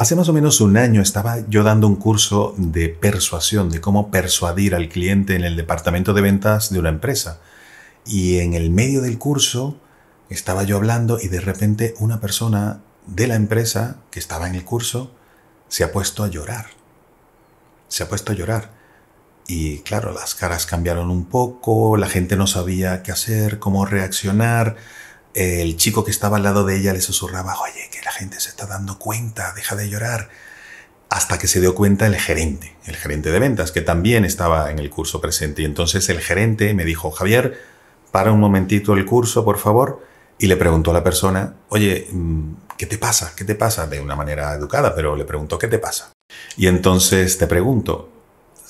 Hace más o menos un año estaba yo dando un curso de persuasión, de cómo persuadir al cliente en el departamento de ventas de una empresa. Y en el medio del curso estaba yo hablando y de repente una persona de la empresa que estaba en el curso se ha puesto a llorar. Se ha puesto a llorar. Y claro, las caras cambiaron un poco, la gente no sabía qué hacer, cómo reaccionar. El chico que estaba al lado de ella le susurraba, oye, que la gente se está dando cuenta, deja de llorar. Hasta que se dio cuenta el gerente, el gerente de ventas, que también estaba en el curso presente. Y entonces el gerente me dijo, Javier, para un momentito el curso, por favor. Y le preguntó a la persona, oye, mm, ¿qué te pasa? ¿Qué te pasa? De una manera educada, pero le preguntó, ¿qué te pasa? Y entonces te pregunto,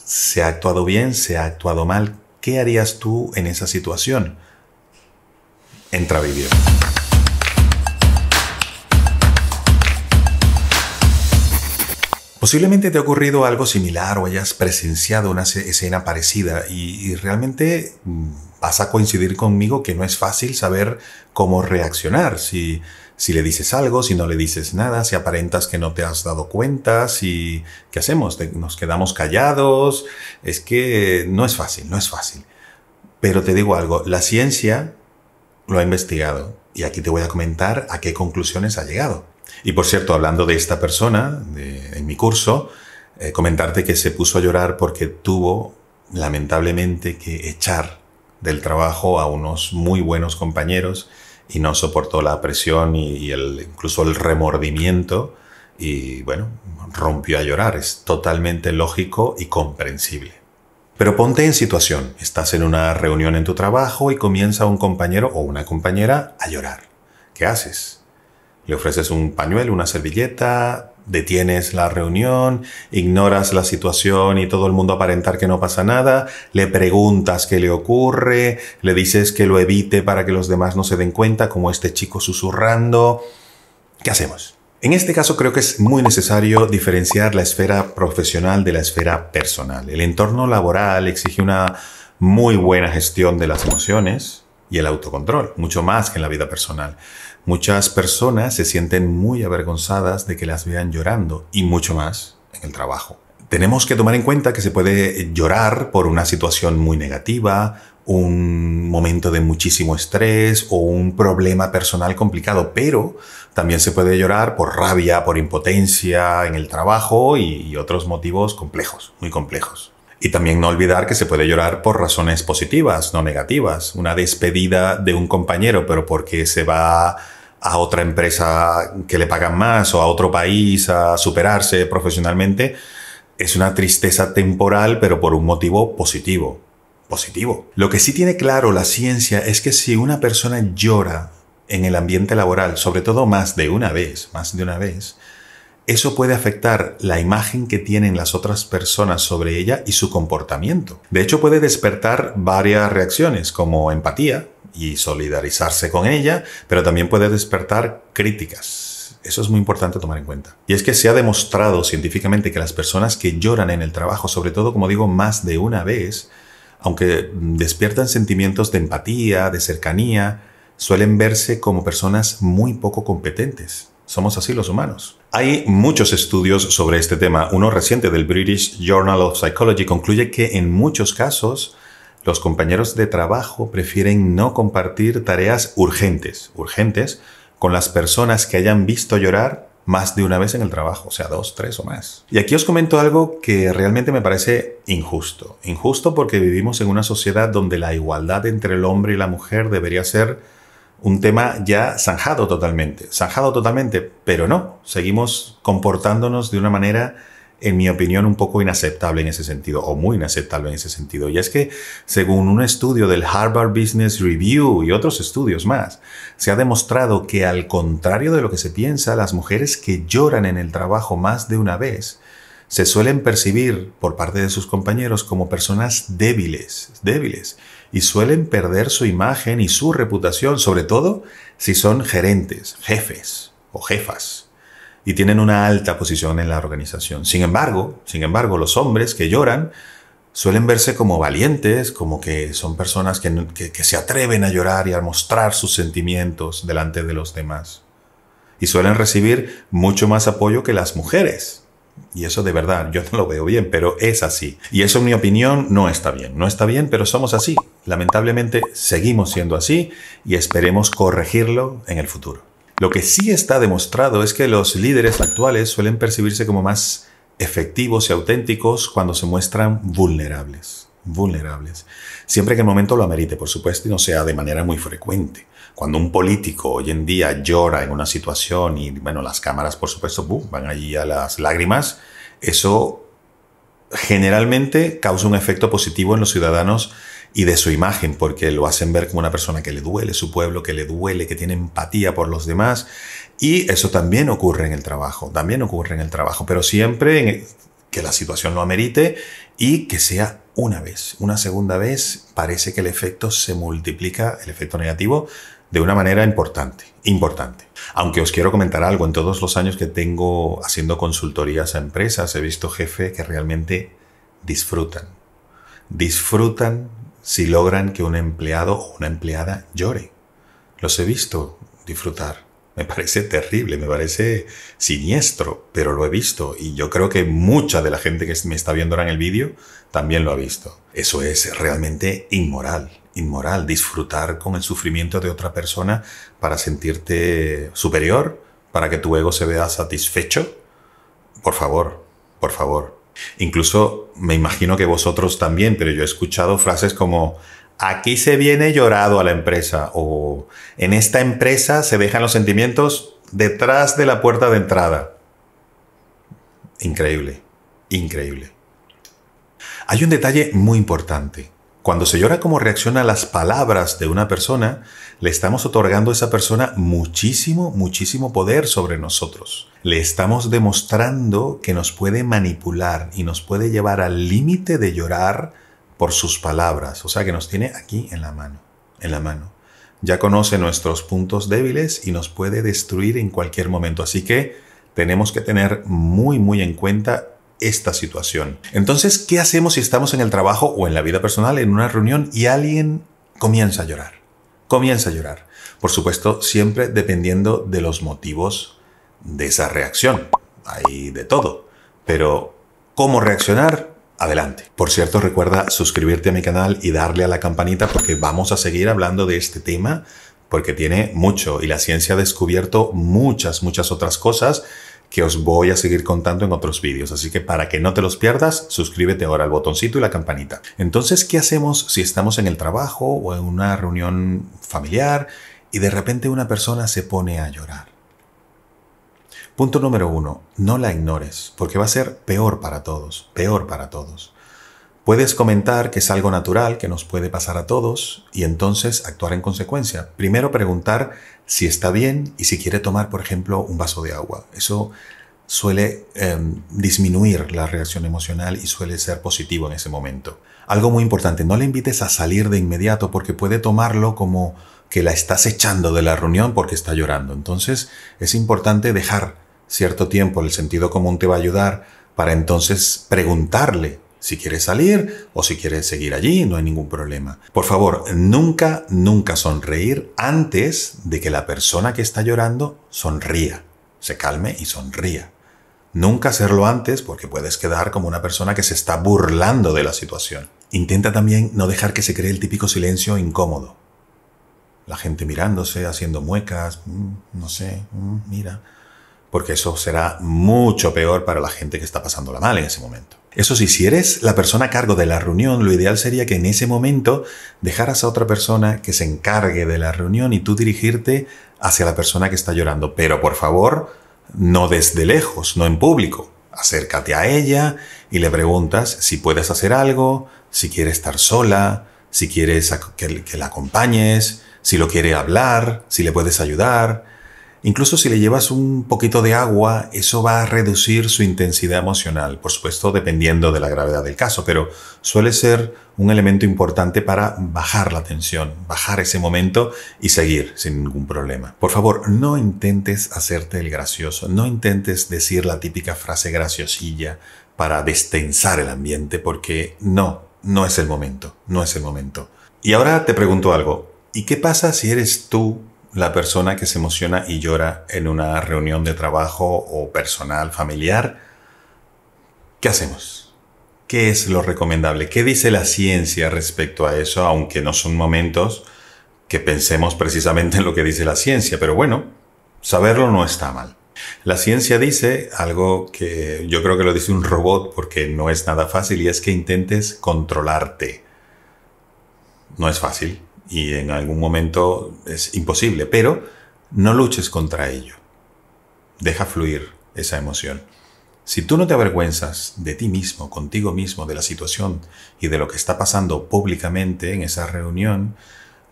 ¿se ha actuado bien? ¿Se ha actuado mal? ¿Qué harías tú en esa situación? Entra vídeo. Posiblemente te ha ocurrido algo similar o hayas presenciado una escena parecida y, realmente mm, vas a coincidir conmigo que no es fácil saber cómo reaccionar, si, si le dices algo, si no le dices nada, si aparentas que no te has dado cuenta, si... ¿Qué hacemos? ¿Nos quedamos callados? Es que no es fácil, no es fácil. Pero te digo algo, la ciencia lo ha investigado y aquí te voy a comentar a qué conclusiones ha llegado. Y por cierto, hablando de esta persona, en mi curso, eh, comentarte que se puso a llorar porque tuvo, lamentablemente, que echar del trabajo a unos muy buenos compañeros y no soportó la presión y, el, incluso el remordimiento y bueno, rompió a llorar. Es totalmente lógico y comprensible. Pero ponte en situación, estás en una reunión en tu trabajo y comienza un compañero o una compañera a llorar. ¿Qué haces? Le ofreces un pañuelo, una servilleta, detienes la reunión, ignoras la situación y todo el mundo aparentar que no pasa nada, le preguntas qué le ocurre, le dices que lo evite para que los demás no se den cuenta, como este chico susurrando. ¿Qué hacemos? En este caso creo que es muy necesario diferenciar la esfera profesional de la esfera personal. El entorno laboral exige una muy buena gestión de las emociones y el autocontrol, mucho más que en la vida personal. Muchas personas se sienten muy avergonzadas de que las vean llorando y mucho más en el trabajo. Tenemos que tomar en cuenta que se puede llorar por una situación muy negativa, un momento de muchísimo estrés o un problema personal complicado, pero también se puede llorar por rabia, por impotencia en el trabajo y, otros motivos complejos, muy complejos. Y también no olvidar que se puede llorar por razones positivas, no negativas. Una despedida de un compañero, pero porque se va a otra empresa que le pagan más o a otro país a superarse profesionalmente, es una tristeza temporal, pero por un motivo positivo. Positivo. Lo que sí tiene claro la ciencia es que si una persona llora en el ambiente laboral, sobre todo más de una vez, más de una vez, eso puede afectar la imagen que tienen las otras personas sobre ella y su comportamiento. De hecho, puede despertar varias reacciones como empatía y solidarizarse con ella, pero también puede despertar críticas. Eso es muy importante tomar en cuenta. Y es que se ha demostrado científicamente que las personas que lloran en el trabajo, sobre todo, como digo, más de una vez, aunque despiertan sentimientos de empatía, de cercanía, suelen verse como personas muy poco competentes. Somos así los humanos. Hay muchos estudios sobre este tema. Uno reciente del British Journal of Psychology concluye que en muchos casos los compañeros de trabajo prefieren no compartir tareas urgentes, urgentes, con las personas que hayan visto llorar más de una vez en el trabajo, o sea, dos, tres o más. Y aquí os comento algo que realmente me parece injusto. Injusto porque vivimos en una sociedad donde la igualdad entre el hombre y la mujer debería ser un tema ya zanjado totalmente, zanjado totalmente, pero no, seguimos comportándonos de una manera, en mi opinión, un poco inaceptable en ese sentido, o muy inaceptable en ese sentido. Y es que, según un estudio del Harvard Business Review y otros estudios más, se ha demostrado que al contrario de lo que se piensa, las mujeres que lloran en el trabajo más de una vez, se suelen percibir por parte de sus compañeros como personas débiles, débiles y suelen perder su imagen y su reputación, sobre todo si son gerentes, jefes o jefas y tienen una alta posición en la organización. Sin embargo, sin embargo, los hombres que lloran suelen verse como valientes, como que son personas que, que se atreven a llorar y a mostrar sus sentimientos delante de los demás. y suelen recibir mucho más apoyo que las mujeres. Y eso de verdad, yo no lo veo bien, pero es así. Y eso en mi opinión no está bien. No está bien, pero somos así. Lamentablemente seguimos siendo así y esperemos corregirlo en el futuro. Lo que sí está demostrado es que los líderes actuales suelen percibirse como más efectivos y auténticos cuando se muestran vulnerables. Vulnerables. Siempre que el momento lo amerite, por supuesto, y no sea de manera muy frecuente. Cuando un político hoy en día llora en una situación y, bueno, las cámaras, por supuesto, van allí a las lágrimas, eso generalmente causa un efecto positivo en los ciudadanos y de su imagen, porque lo hacen ver como una persona que le duele su pueblo, que le duele, que tiene empatía por los demás. Y eso también ocurre en el trabajo, también ocurre en el trabajo, pero siempre que la situación lo amerite y que sea una vez. Una segunda vez parece que el efecto se multiplica, el efecto negativo, de una manera importante, importante. Aunque os quiero comentar algo, en todos los años que tengo haciendo consultorías a empresas, he visto jefes que realmente disfrutan. Disfrutan si logran que un empleado o una empleada llore. Los he visto disfrutar. Me parece terrible, me parece siniestro, pero lo he visto y yo creo que mucha de la gente que me está viendo ahora en el vídeo también lo ha visto. Eso es realmente inmoral, inmoral, disfrutar con el sufrimiento de otra persona para sentirte superior, para que tu ego se vea satisfecho. Por favor, por favor. Incluso me imagino que vosotros también, pero yo he escuchado frases como aquí se viene llorado a la empresa o en esta empresa se dejan los sentimientos detrás de la puerta de entrada. Increíble, increíble. Hay un detalle muy importante. Cuando se llora cómo reacciona a las palabras de una persona, le estamos otorgando a esa persona muchísimo, muchísimo poder sobre nosotros. Le estamos demostrando que nos puede manipular y nos puede llevar al límite de llorar por sus palabras. O sea que nos tiene aquí en la mano, en la mano. Ya conoce nuestros puntos débiles y nos puede destruir en cualquier momento. Así que tenemos que tener muy, muy en cuenta esta situación. Entonces, ¿qué hacemos si estamos en el trabajo o en la vida personal, en una reunión y alguien comienza a llorar? Comienza a llorar. Por supuesto, siempre dependiendo de los motivos de esa reacción. Hay de todo. Pero, ¿cómo reaccionar? Adelante. Por cierto, recuerda suscribirte a mi canal y darle a la campanita porque vamos a seguir hablando de este tema porque tiene mucho y la ciencia ha descubierto muchas, muchas otras cosas que os voy a seguir contando en otros vídeos. Así que para que no te los pierdas, suscríbete ahora al botoncito y la campanita. Entonces, ¿qué hacemos si estamos en el trabajo o en una reunión familiar y de repente una persona se pone a llorar? Punto número uno, no la ignores, porque va a ser peor para todos, peor para todos. Puedes comentar que es algo natural, que nos puede pasar a todos, y entonces actuar en consecuencia. Primero preguntar si está bien y si quiere tomar, por ejemplo, un vaso de agua. Eso suele em, disminuir la reacción emocional y suele ser positivo en ese momento. Algo muy importante, no le invites a salir de inmediato porque puede tomarlo como que la estás echando de la reunión porque está llorando. Entonces es importante dejar cierto tiempo, el sentido común te va a ayudar para entonces preguntarle si quieres salir o si quieres seguir allí, no hay ningún problema. Por favor, nunca, nunca sonreír antes de que la persona que está llorando sonría, se calme y sonría. Nunca hacerlo antes porque puedes quedar como una persona que se está burlando de la situación. Intenta también no dejar que se cree el típico silencio incómodo. La gente mirándose, haciendo muecas, mm, no sé, mm, mira, porque eso será mucho peor para la gente que está pasándola mal en ese momento. Eso sí, si eres la persona a cargo de la reunión, lo ideal sería que en ese momento dejaras a otra persona que se encargue de la reunión y tú dirigirte hacia la persona que está llorando. Pero por favor, no desde lejos, no en público. Acércate a ella y le preguntas si puedes hacer algo, si quiere estar sola, si quieres que, la acompañes, si lo quiere hablar, si le puedes ayudar. Incluso si le llevas un poquito de agua, eso va a reducir su intensidad emocional, por supuesto dependiendo de la gravedad del caso, pero suele ser un elemento importante para bajar la tensión, bajar ese momento y seguir sin ningún problema. Por favor, no intentes hacerte el gracioso, no intentes decir la típica frase graciosilla para destensar el ambiente, porque no, no es el momento, no es el momento. Y ahora te pregunto algo, ¿y qué pasa si eres tú la persona que se emociona y llora en una reunión de trabajo o personal, familiar. ¿Qué hacemos? ¿Qué es lo recomendable? ¿Qué dice la ciencia respecto a eso? Aunque no son momentos que pensemos precisamente en lo que dice la ciencia, pero bueno, saberlo no está mal. La ciencia dice algo que yo creo que lo dice un robot porque no es nada fácil y es que intentes controlarte. No es fácil y en algún momento es imposible, pero no luches contra ello. Deja fluir esa emoción. Si tú no te avergüenzas de ti mismo, contigo mismo, de la situación y de lo que está pasando públicamente en esa reunión,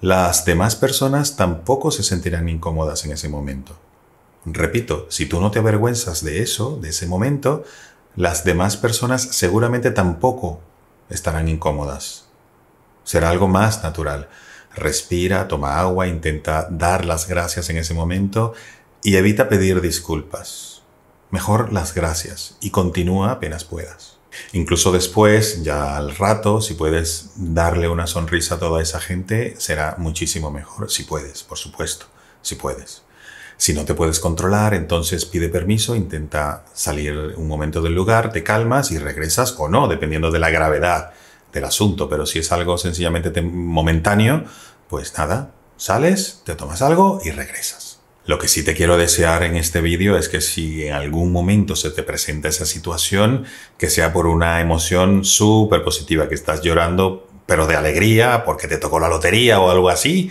las demás personas tampoco se sentirán incómodas en ese momento. Repito, si tú no te avergüenzas de eso, de ese momento, las demás personas seguramente tampoco estarán incómodas. Será algo más natural. Respira, toma agua, intenta dar las gracias en ese momento y evita pedir disculpas. Mejor las gracias y continúa apenas puedas. Incluso después, ya al rato, si puedes darle una sonrisa a toda esa gente, será muchísimo mejor, si puedes, por supuesto, si puedes. Si no te puedes controlar, entonces pide permiso, intenta salir un momento del lugar, te calmas y regresas o no, dependiendo de la gravedad del asunto. Pero si es algo sencillamente momentáneo, pues nada, sales, te tomas algo y regresas. Lo que sí te quiero desear en este vídeo es que si en algún momento se te presenta esa situación, que sea por una emoción súper positiva, que estás llorando, pero de alegría, porque te tocó la lotería o algo así,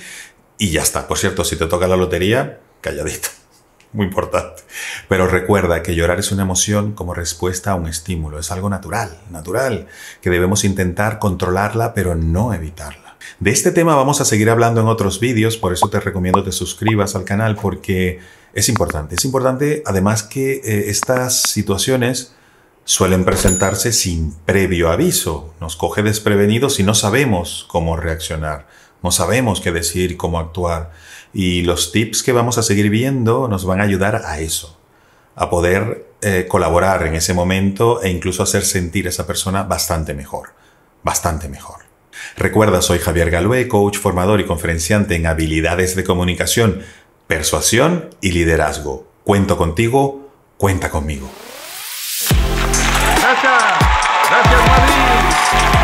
y ya está. Por cierto, si te toca la lotería, calladito. Muy importante. Pero recuerda que llorar es una emoción como respuesta a un estímulo. Es algo natural, natural, que debemos intentar controlarla, pero no evitarla. De este tema vamos a seguir hablando en otros vídeos, por eso te recomiendo que te suscribas al canal porque es importante. Es importante además que eh, estas situaciones suelen presentarse sin previo aviso. Nos coge desprevenidos y no sabemos cómo reaccionar, no sabemos qué decir, cómo actuar. Y los tips que vamos a seguir viendo nos van a ayudar a eso, a poder eh, colaborar en ese momento e incluso hacer sentir a esa persona bastante mejor, bastante mejor. Recuerda, soy Javier Galué, coach, formador y conferenciante en habilidades de comunicación, persuasión y liderazgo. Cuento contigo, cuenta conmigo. Gracias, gracias Madrid.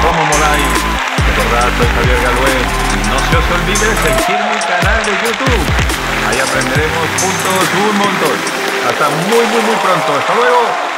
¿Cómo moláis? Recordad, soy Javier Galué. No se os olvide seguir mi canal de YouTube. Ahí aprenderemos juntos un montón. Hasta muy, muy, muy pronto. Hasta luego.